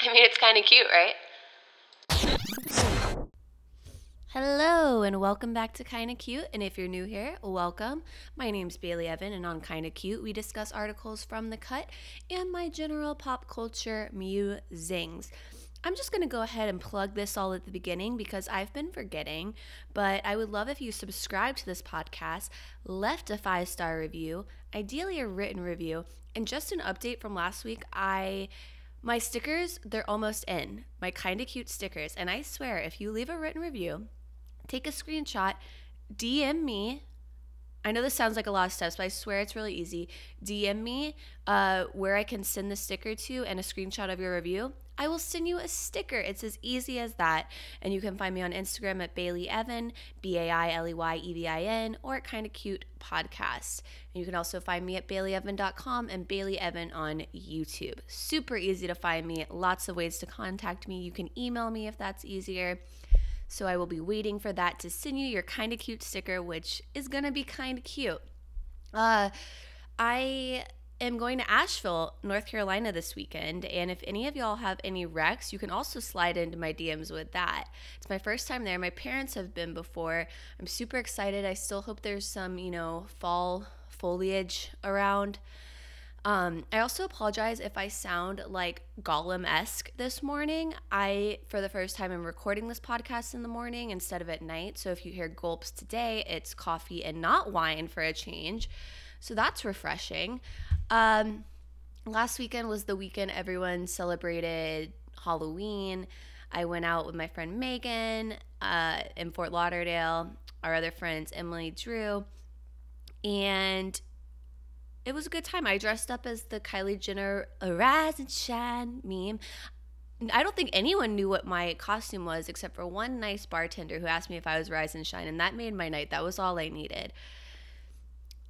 I mean, it's kind of cute, right? Hello, and welcome back to Kinda Cute. And if you're new here, welcome. My name's Bailey Evin, and on Kinda Cute, we discuss articles from the cut and my general pop culture musings. I'm just going to go ahead and plug this all at the beginning because I've been forgetting, but I would love if you subscribe to this podcast, left a five star review, ideally a written review, and just an update from last week. I my stickers, they're almost in. My kinda cute stickers. And I swear, if you leave a written review, take a screenshot, DM me. I know this sounds like a lot of steps, but I swear it's really easy. DM me uh, where I can send the sticker to and a screenshot of your review. I will send you a sticker. It's as easy as that. And you can find me on Instagram at Bailey Evin, B A I L E Y E V I N, or at Kinda Cute Podcast. And you can also find me at BaileyEvin.com and Bailey Evin on YouTube. Super easy to find me. Lots of ways to contact me. You can email me if that's easier. So I will be waiting for that to send you your Kinda Cute sticker, which is gonna be kinda cute. Uh, I am going to Asheville, North Carolina this weekend. And if any of y'all have any recs, you can also slide into my DMs with that. It's my first time there. My parents have been before. I'm super excited. I still hope there's some, you know, fall foliage around. Um, I also apologize if I sound like Gollum esque this morning. I, for the first time, am recording this podcast in the morning instead of at night. So if you hear gulps today, it's coffee and not wine for a change. So that's refreshing. Um, last weekend was the weekend everyone celebrated Halloween. I went out with my friend Megan uh, in Fort Lauderdale, our other friends, Emily Drew, and it was a good time. I dressed up as the Kylie Jenner Rise and Shine meme. I don't think anyone knew what my costume was except for one nice bartender who asked me if I was Rise and Shine, and that made my night. That was all I needed.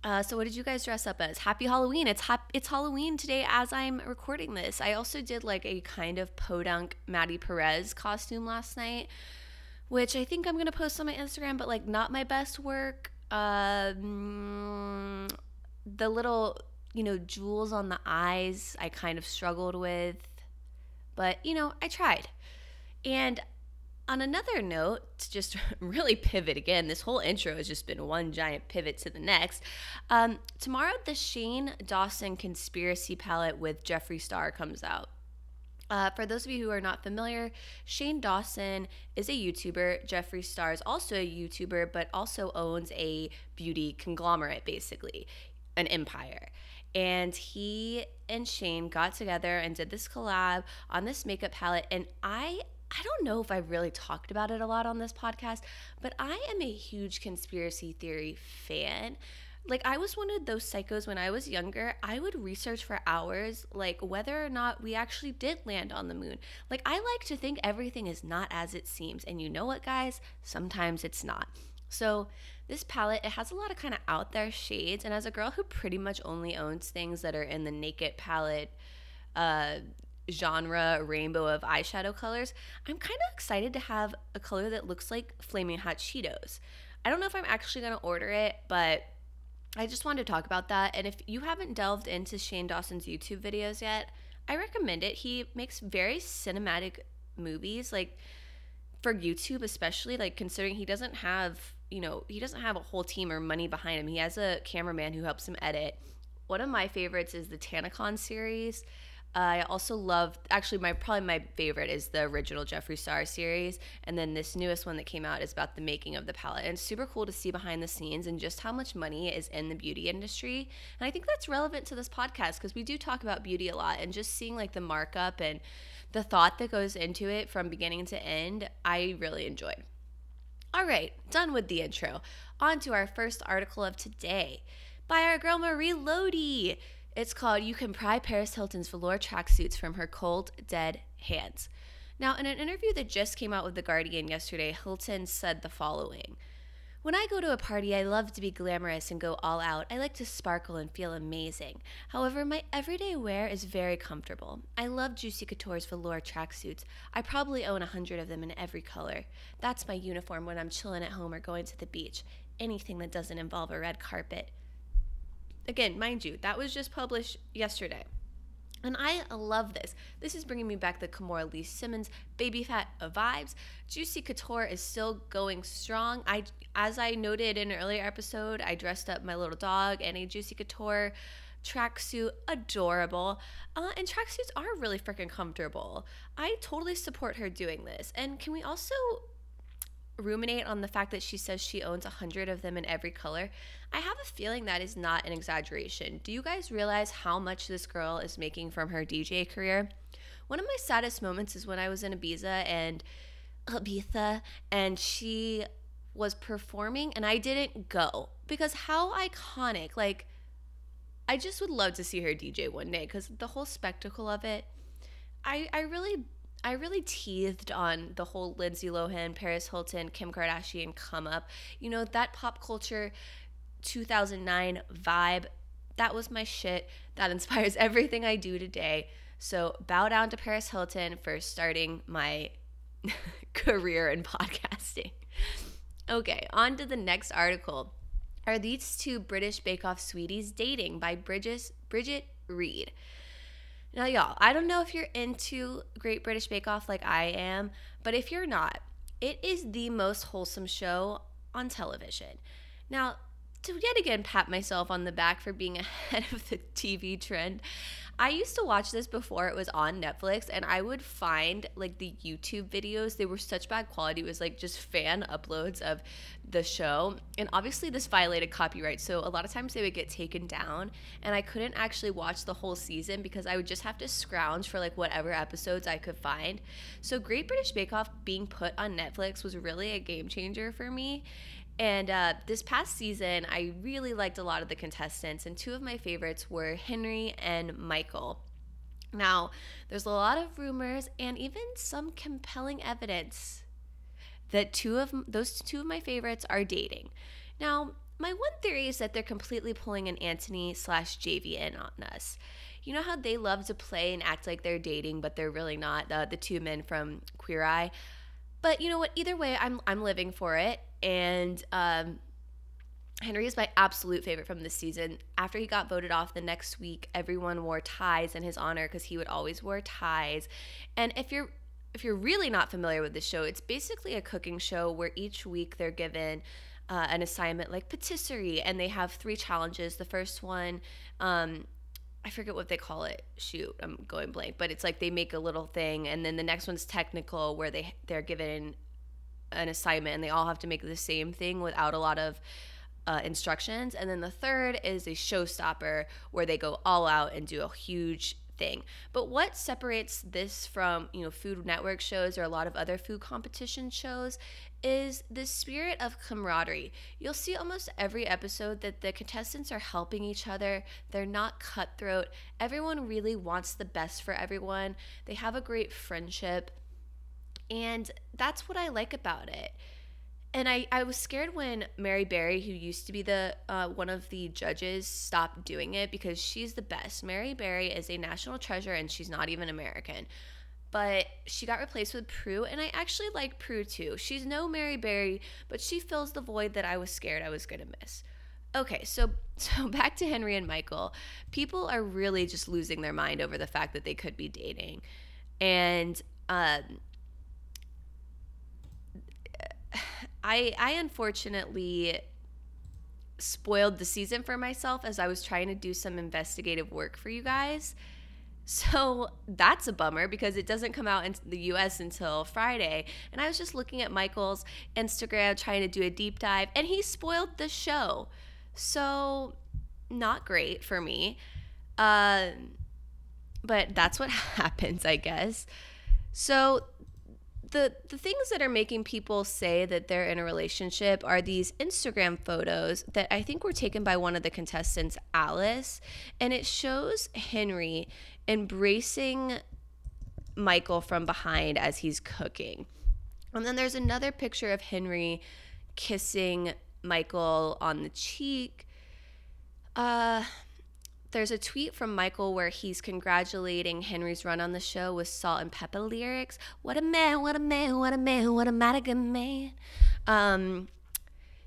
Uh, so what did you guys dress up as? Happy Halloween! It's hap- it's Halloween today as I'm recording this. I also did like a kind of podunk Maddy Perez costume last night, which I think I'm gonna post on my Instagram, but like not my best work. Um, the little you know jewels on the eyes I kind of struggled with, but you know I tried, and on another note, to just really pivot again, this whole intro has just been one giant pivot to the next. Um, tomorrow, the Shane Dawson Conspiracy Palette with Jeffree Star comes out. Uh, for those of you who are not familiar, Shane Dawson is a YouTuber. Jeffree Star is also a YouTuber, but also owns a beauty conglomerate, basically, an empire. And he and Shane got together and did this collab on this makeup palette. And I I don't know if I've really talked about it a lot on this podcast, but I am a huge conspiracy theory fan. Like, I was one of those psychos when I was younger. I would research for hours, like, whether or not we actually did land on the moon. Like, I like to think everything is not as it seems. And you know what, guys? Sometimes it's not. So, this palette, it has a lot of kind of out there shades. And as a girl who pretty much only owns things that are in the Naked palette, uh, genre rainbow of eyeshadow colors, I'm kind of excited to have a color that looks like Flaming Hot Cheetos. I don't know if I'm actually going to order it, but I just wanted to talk about that. And if you haven't delved into Shane Dawson's YouTube videos yet, I recommend it. He makes very cinematic movies, like for YouTube, especially, like considering he doesn't have, you know, he doesn't have a whole team or money behind him. He has a cameraman who helps him edit. One of my favorites is the TanaCon series. I also love actually my probably my favorite is the original Jeffree Star series, and then this newest one that came out is about the making of the palette. And it's super cool to see behind the scenes and just how much money is in the beauty industry. And I think that's relevant to this podcast because we do talk about beauty a lot, and just seeing like the markup and the thought that goes into it from beginning to end, I really enjoyed. All right, done with the intro. On to our first article of today by our girl Marie Lodi. It's called You Can Pry Paris Hilton's velour tracksuits from Her Cold, Dead Hands. Now, in an interview that just came out with The Guardian yesterday, Hilton said the following When I go to a party, I love to be glamorous and go all out. I like to sparkle and feel amazing. However, my everyday wear is very comfortable. I love Juicy Couture's velour tracksuits. I probably own a hundred of them in every color. That's my uniform when I'm chilling at home or going to the beach. Anything that doesn't involve a red carpet. Again, mind you, that was just published yesterday. And I love this. This is bringing me back the Kimora Lee Simmons Baby Phat vibes. Juicy Couture is still going strong. I, as I noted in an earlier episode, I dressed up my little dog in a Juicy Couture tracksuit, adorable. Uh, and tracksuits are really freaking comfortable. I totally support her doing this. And can we also ruminate on the fact that she says she owns a hundred of them in every color, I have a feeling that is not an exaggeration. Do you guys realize how much this girl is making from her DJ career? One of my saddest moments is when I was in Ibiza and Ibiza and she was performing and I didn't go because how iconic. Like I just would love to see her DJ one day cuz the whole spectacle of it I I really I really teethed on the whole Lindsay Lohan, Paris Hilton, Kim Kardashian come up. You know, that pop culture 2009 vibe, that was my shit. That inspires everything I do today. So bow down to Paris Hilton for starting my career in podcasting. Okay, on to the next article. Are these two British Bake Off sweeties dating by Bridges, Bridget Read? Now, y'all, I don't know if you're into Great British Bake Off like I am, but if you're not, it is the most wholesome show on television. Now, to yet again pat myself on the back for being ahead of the TV trend, I used to watch this before it was on Netflix, and I would find like the YouTube videos. They were such bad quality. It was like just fan uploads of the show. And obviously, this violated copyright. So a lot of times they would get taken down, and I couldn't actually watch the whole season because I would just have to scrounge for like whatever episodes I could find. So Great British Bake Off being put on Netflix was really a game changer for me. And uh, this past season, I really liked a lot of the contestants, and two of my favorites were Henry and Michael. Now, there's a lot of rumors and even some compelling evidence that two of those two of my favorites are dating. Now, my one theory is that they're completely pulling an Antoni slash JVN on us. You know how they love to play and act like they're dating, but they're really not. The the two men from Queer Eye. But you know what? Either way, I'm I'm living for it. And um, Henry is my absolute favorite from this season. After he got voted off the next week, everyone wore ties in his honor because he would always wear ties. And if you're if you're really not familiar with the show, it's basically a cooking show where each week they're given uh, an assignment like patisserie, and they have three challenges. The first one, um, I forget what they call it. Shoot, I'm going blank. But it's like they make a little thing, and then the next one's technical, where they they're given an assignment and they all have to make the same thing without a lot of uh, instructions. And then the third is a showstopper where they go all out and do a huge thing. But what separates this from, you know, Food Network shows or a lot of other food competition shows is the spirit of camaraderie. You'll see almost every episode that the contestants are helping each other. They're not cutthroat. Everyone really wants the best for everyone. They have a great friendship. And that's what I like about it. And I, I was scared when Mary Berry, who used to be the uh, one of the judges, stopped doing it because she's the best. Mary Berry is a national treasure and she's not even American. But she got replaced with Prue, and I actually like Prue too. She's no Mary Berry, but she fills the void that I was scared I was gonna miss. Okay, so so back to Henry and Michael. People are really just losing their mind over the fact that they could be dating, and um, I I unfortunately spoiled the season for myself as I was trying to do some investigative work for you guys. So that's a bummer because it doesn't come out in the US until Friday. And I was just looking at Michael's Instagram trying to do a deep dive and he spoiled the show. So not great for me. Uh, but that's what happens, I guess. So the the things that are making people say that they're in a relationship are these Instagram photos that I think were taken by one of the contestants, Alice, and it shows Henry embracing Michael from behind as he's cooking. And then there's another picture of Henry kissing Michael on the cheek. Uh there's a tweet from Michael where he's congratulating Henry's run on the show with Salt-N-Pepa lyrics. What a man, what a man, what a man, what a mighty man. Um,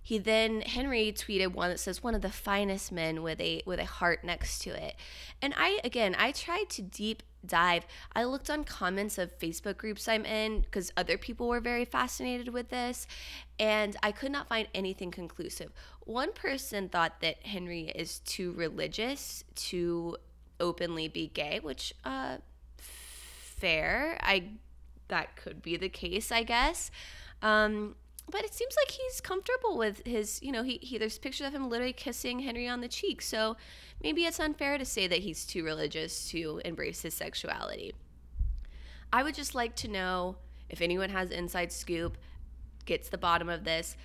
he then Henry tweeted one that says one of the finest men with a with a heart next to it. And I again, I tried to deep dive. I looked on comments of Facebook groups I'm in because other people were very fascinated with this, and I could not find anything conclusive. One person thought that Henry is too religious to openly be gay, which uh fair. I that could be the case, I guess. Um but it seems like he's comfortable with his, you know, he, he there's pictures of him literally kissing Henry on the cheek. So maybe it's unfair to say that he's too religious to embrace his sexuality. I would just like to know if anyone has inside scoop, gets the bottom of this.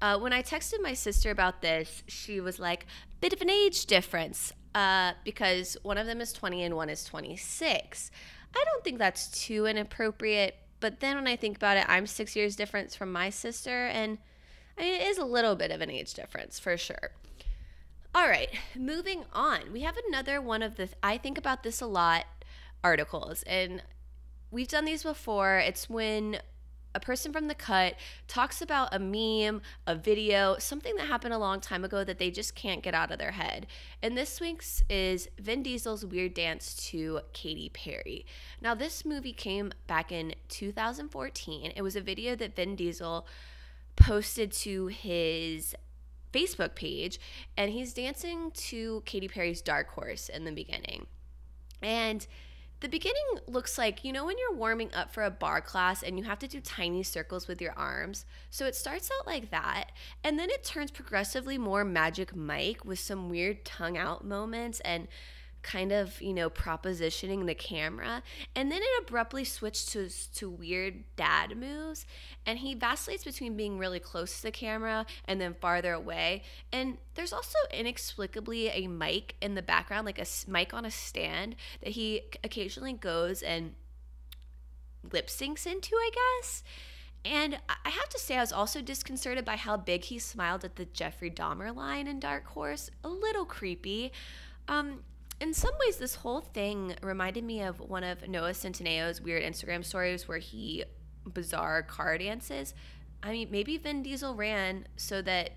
Uh, when I texted my sister about this, she was like, bit of an age difference uh, because one of them is 20 and one is 26. I don't think that's too inappropriate but then when I think about it, I'm six years difference from my sister, and I mean, it is a little bit of an age difference for sure. All right, moving on. We have another one of the, I think about this a lot, articles. And we've done these before. It's when a person from the cut talks about a meme, a video, something that happened a long time ago that they just can't get out of their head. And this week's is Vin Diesel's weird dance to Katy Perry. Now, this movie came back in 2014. It was a video that Vin Diesel posted to his Facebook page, and he's dancing to Katy Perry's Dark Horse in the beginning. And the beginning looks like, you know, when you're warming up for a barre class and you have to do tiny circles with your arms. So it starts out like that, and then it turns progressively more Magic Mike with some weird tongue out moments and kind of, you know, propositioning the camera. And then it abruptly switched to, to weird dad moves. And he vacillates between being really close to the camera and then farther away. And there's also inexplicably a mic in the background, like a mic on a stand that he occasionally goes and lip syncs into, I guess. And I have to say, I was also disconcerted by how big he smiled at the Jeffrey Dahmer line in Dark Horse. A little creepy. Um, in some ways, this whole thing reminded me of one of Noah Centineo's weird Instagram stories where he bizarre car dances. I mean, maybe Vin Diesel ran so that.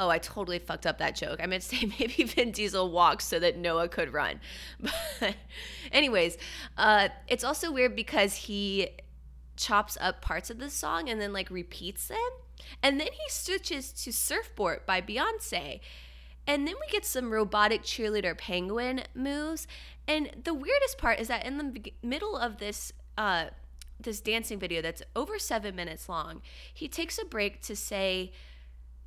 Oh, I totally fucked up that joke. I meant to say maybe Vin Diesel walked so that Noah could run. But, anyways, uh, it's also weird because he chops up parts of the song and then like repeats them. And then he switches to Surfboard by Beyonce. And then we get some robotic cheerleader penguin moves. And the weirdest part is that in the middle of this uh, this dancing video that's over seven minutes long, he takes a break to say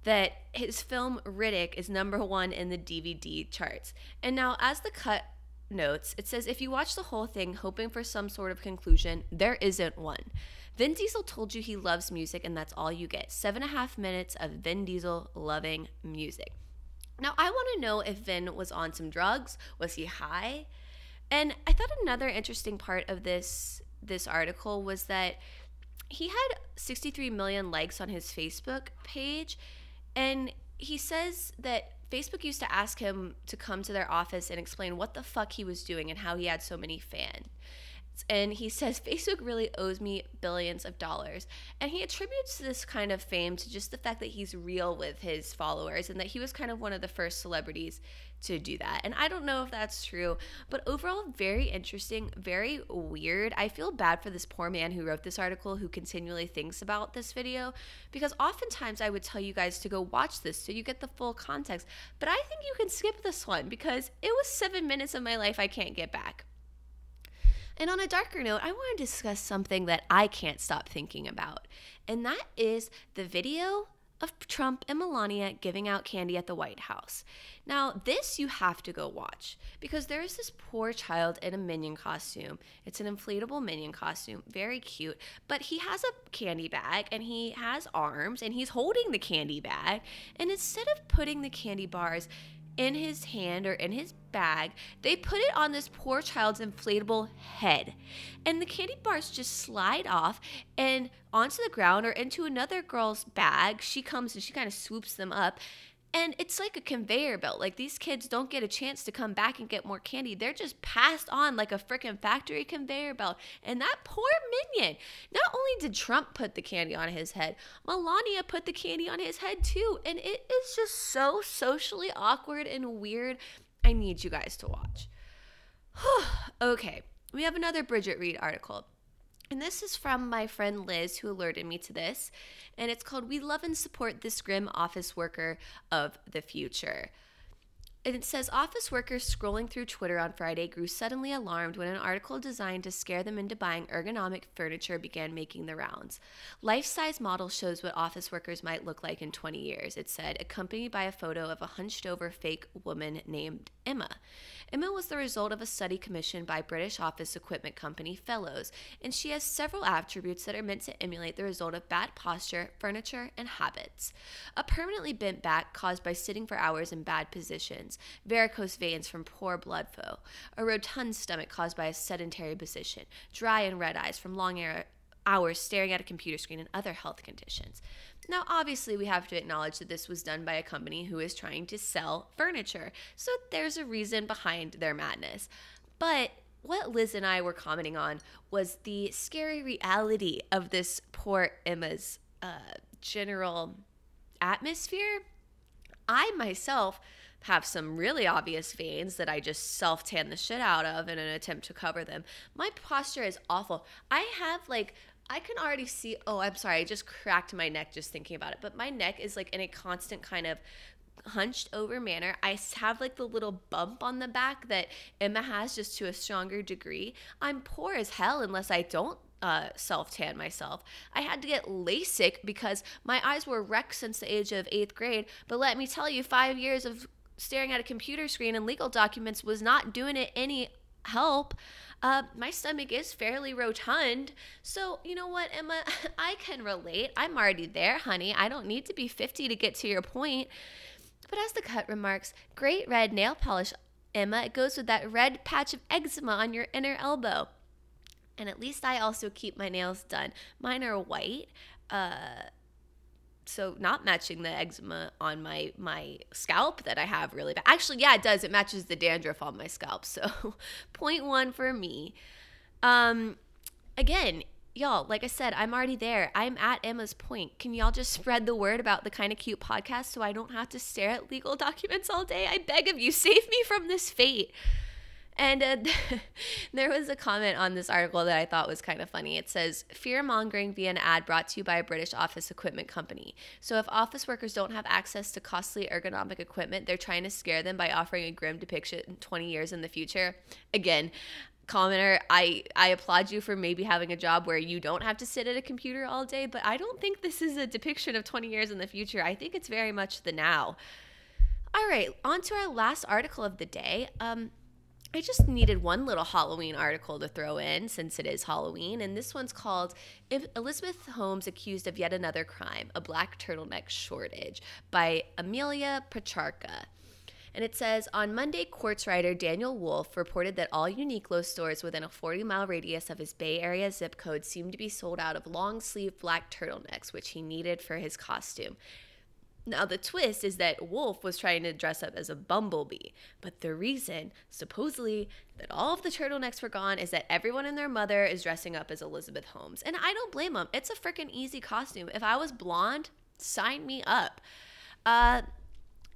that his film Riddick is number one in the DVD charts. And now, as the cut notes, it says if you watch the whole thing hoping for some sort of conclusion, there isn't one. Vin Diesel told you he loves music, and that's all you get. Seven and a half minutes of Vin Diesel loving music. Now, I want to know if Vin was on some drugs. Was he high? And I thought another interesting part of this this article was that he had 63 million likes on his Facebook page and he says that Facebook used to ask him to come to their office and explain what the fuck he was doing and how he had so many fans and he says Facebook really owes me billions of dollars. And he attributes this kind of fame to just the fact that he's real with his followers and that he was kind of one of the first celebrities to do that. And I don't know if that's true, but overall, very interesting, very weird. I feel bad for this poor man who wrote this article who continually thinks about this video because oftentimes I would tell you guys to go watch this so you get the full context. But I think you can skip this one because it was seven minutes of my life I can't get back. And on a darker note, I want to discuss something that I can't stop thinking about, and that is the video of Trump and Melania giving out candy at the White House. Now, this you have to go watch because there is this poor child in a minion costume. It's an inflatable minion costume, very cute, but he has a candy bag and he has arms and he's holding the candy bag. And instead of putting the candy bars in his hand or in his bag. They put it on this poor child's inflatable head. And the candy bars just slide off and onto the ground or into another girl's bag. She comes and she kind of swoops them up. And it's like a conveyor belt. Like these kids don't get a chance to come back and get more candy. They're just passed on like a freaking factory conveyor belt. And that poor minion. Not only did Trump put the candy on his head, Melania put the candy on his head too. And it is just so socially awkward and weird. I need you guys to watch. okay, we have another Bridget Read article. And this is from my friend Liz, who alerted me to this. And it's called We Love and Support This Grim Office Worker of the Future. And it says office workers scrolling through Twitter on Friday grew suddenly alarmed when an article designed to scare them into buying ergonomic furniture began making the rounds. Life size model shows what office workers might look like in 20 years, it said, accompanied by a photo of a hunched over fake woman named Emma. Emma was the result of a study commissioned by British office equipment company Fellowes, and she has several attributes that are meant to emulate the result of bad posture, furniture, and habits. A permanently bent back caused by sitting for hours in bad positions, varicose veins from poor blood flow, a rotund stomach caused by a sedentary position, dry and red eyes from long hours staring at a computer screen, and other health conditions. Now, obviously, we have to acknowledge that this was done by a company who is trying to sell furniture. So there's a reason behind their madness. But what Liz and I were commenting on was the scary reality of this poor Emma's uh, general atmosphere. I myself have some really obvious veins that I just self tan the shit out of in an attempt to cover them. My posture is awful. I have like I can already see. Oh, I'm sorry. I just cracked my neck just thinking about it. But my neck is like in a constant kind of hunched over manner. I have like the little bump on the back that Emma has just to a stronger degree. I'm poor as hell unless I don't uh, self tan myself. I had to get LASIK because my eyes were wrecked since the age of eighth grade. But let me tell you, five years of staring at a computer screen and legal documents was not doing it any help. Uh, my stomach is fairly rotund. So, you know what, Emma? I can relate. I'm already there, honey. I don't need to be 50 to get to your point. But as the cut remarks, great red nail polish, Emma. It goes with that red patch of eczema on your inner elbow. And at least I also keep my nails done. Mine are white. Uh, so not matching the eczema on my my scalp that I have really bad. Actually, yeah, it does. It matches the dandruff on my scalp. So, point one for me. Um, again, y'all, like I said, I'm already there. I'm at Emma's point. Can y'all just spread the word about the kind of cute podcast so I don't have to stare at legal documents all day? I beg of you, save me from this fate. And uh, there was a comment on this article that I thought was kind of funny. It says, Fear mongering via an ad brought to you by a British office equipment company. So, if office workers don't have access to costly ergonomic equipment, they're trying to scare them by offering a grim depiction 20 years in the future. Again, commenter, I, I applaud you for maybe having a job where you don't have to sit at a computer all day, but I don't think this is a depiction of 20 years in the future. I think it's very much the now. All right, on to our last article of the day. Um, I just needed one little Halloween article to throw in since it is Halloween, and this one's called Elizabeth Holmes Accused of Yet Another Crime A Black Turtleneck Shortage by Amelia Pacharka. And it says On Monday, Quartz writer Daniel Wolfe reported that all Uniqlo stores within a 40 mile radius of his Bay Area zip code seemed to be sold out of long sleeve black turtlenecks, which he needed for his costume. Now, the twist is that Wolfe was trying to dress up as a bumblebee, but the reason, supposedly, that all of the turtlenecks were gone is that everyone and their mother is dressing up as Elizabeth Holmes. And I don't blame them. It's a freaking easy costume. If I was blonde, sign me up. Uh,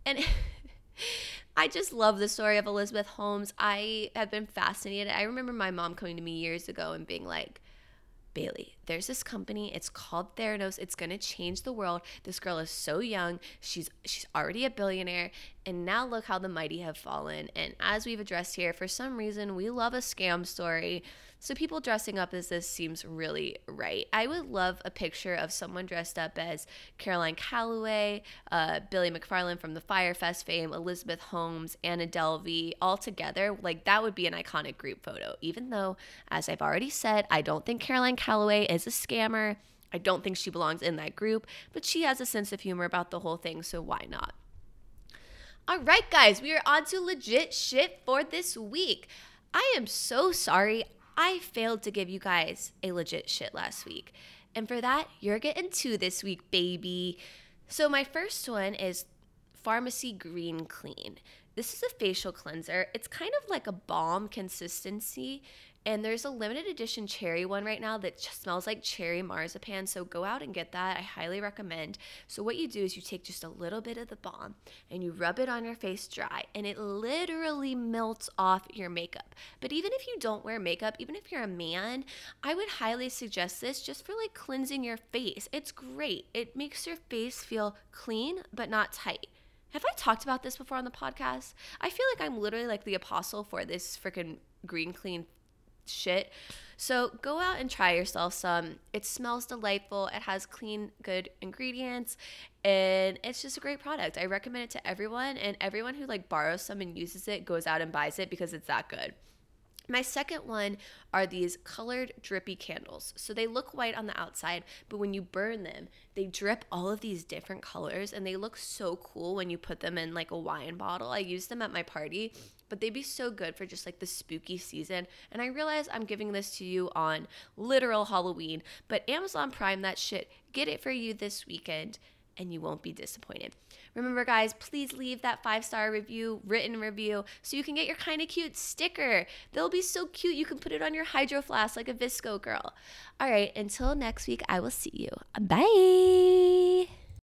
and I just love the story of Elizabeth Holmes. I have been fascinated. I remember my mom coming to me years ago and being like, Bailey, there's this company. It's called Theranos. It's gonna change the world. This girl is so young. She's she's already a billionaire, and now look how the mighty have fallen. And as we've addressed here, for some reason we love a scam story. So people dressing up as this seems really right. I would love a picture of someone dressed up as Caroline Calloway, uh, Billy McFarland from the Fyre Fest fame, Elizabeth Holmes, Anna Delvey, all together. Like that would be an iconic group photo. Even though, as I've already said, I don't think Caroline Calloway is a scammer. I don't think she belongs in that group, but she has a sense of humor about the whole thing, so why not? All right, guys, we are on to legit shit for this week. I am so sorry. I failed to give you guys a legit shit last week. And for that, you're getting two this week, baby. So, my first one is Farmacy Green Clean. This is a facial cleanser. It's kind of like a balm consistency. And there's a limited edition cherry one right now that smells like cherry marzipan. So go out and get that. I highly recommend. So, what you do is you take just a little bit of the balm and you rub it on your face dry, and it literally melts off your makeup. But even if you don't wear makeup, even if you're a man, I would highly suggest this just for like cleansing your face. It's great. It makes your face feel clean but not tight. Have I talked about this before on the podcast? I feel like I'm literally like the apostle for this freaking green clean shit. So go out and try yourself some. It smells delightful. It has clean, good ingredients, and it's just a great product. I recommend it to everyone, and everyone who like borrows some and uses it goes out and buys it because it's that good. My second one are these colored drippy candles. So they look white on the outside, but when you burn them, they drip all of these different colors and they look so cool when you put them in like a wine bottle. I used them at my party, but they'd be so good for just like the spooky season. And I realize I'm giving this to you on literal Halloween, but Amazon Prime that shit. Get it for you this weekend and you won't be disappointed. Remember, guys, please leave that five star review, written review, so you can get your kind of cute sticker. They'll be so cute. You can put it on your hydro flask like a VSCO girl. All right, until next week, I will see you. Bye.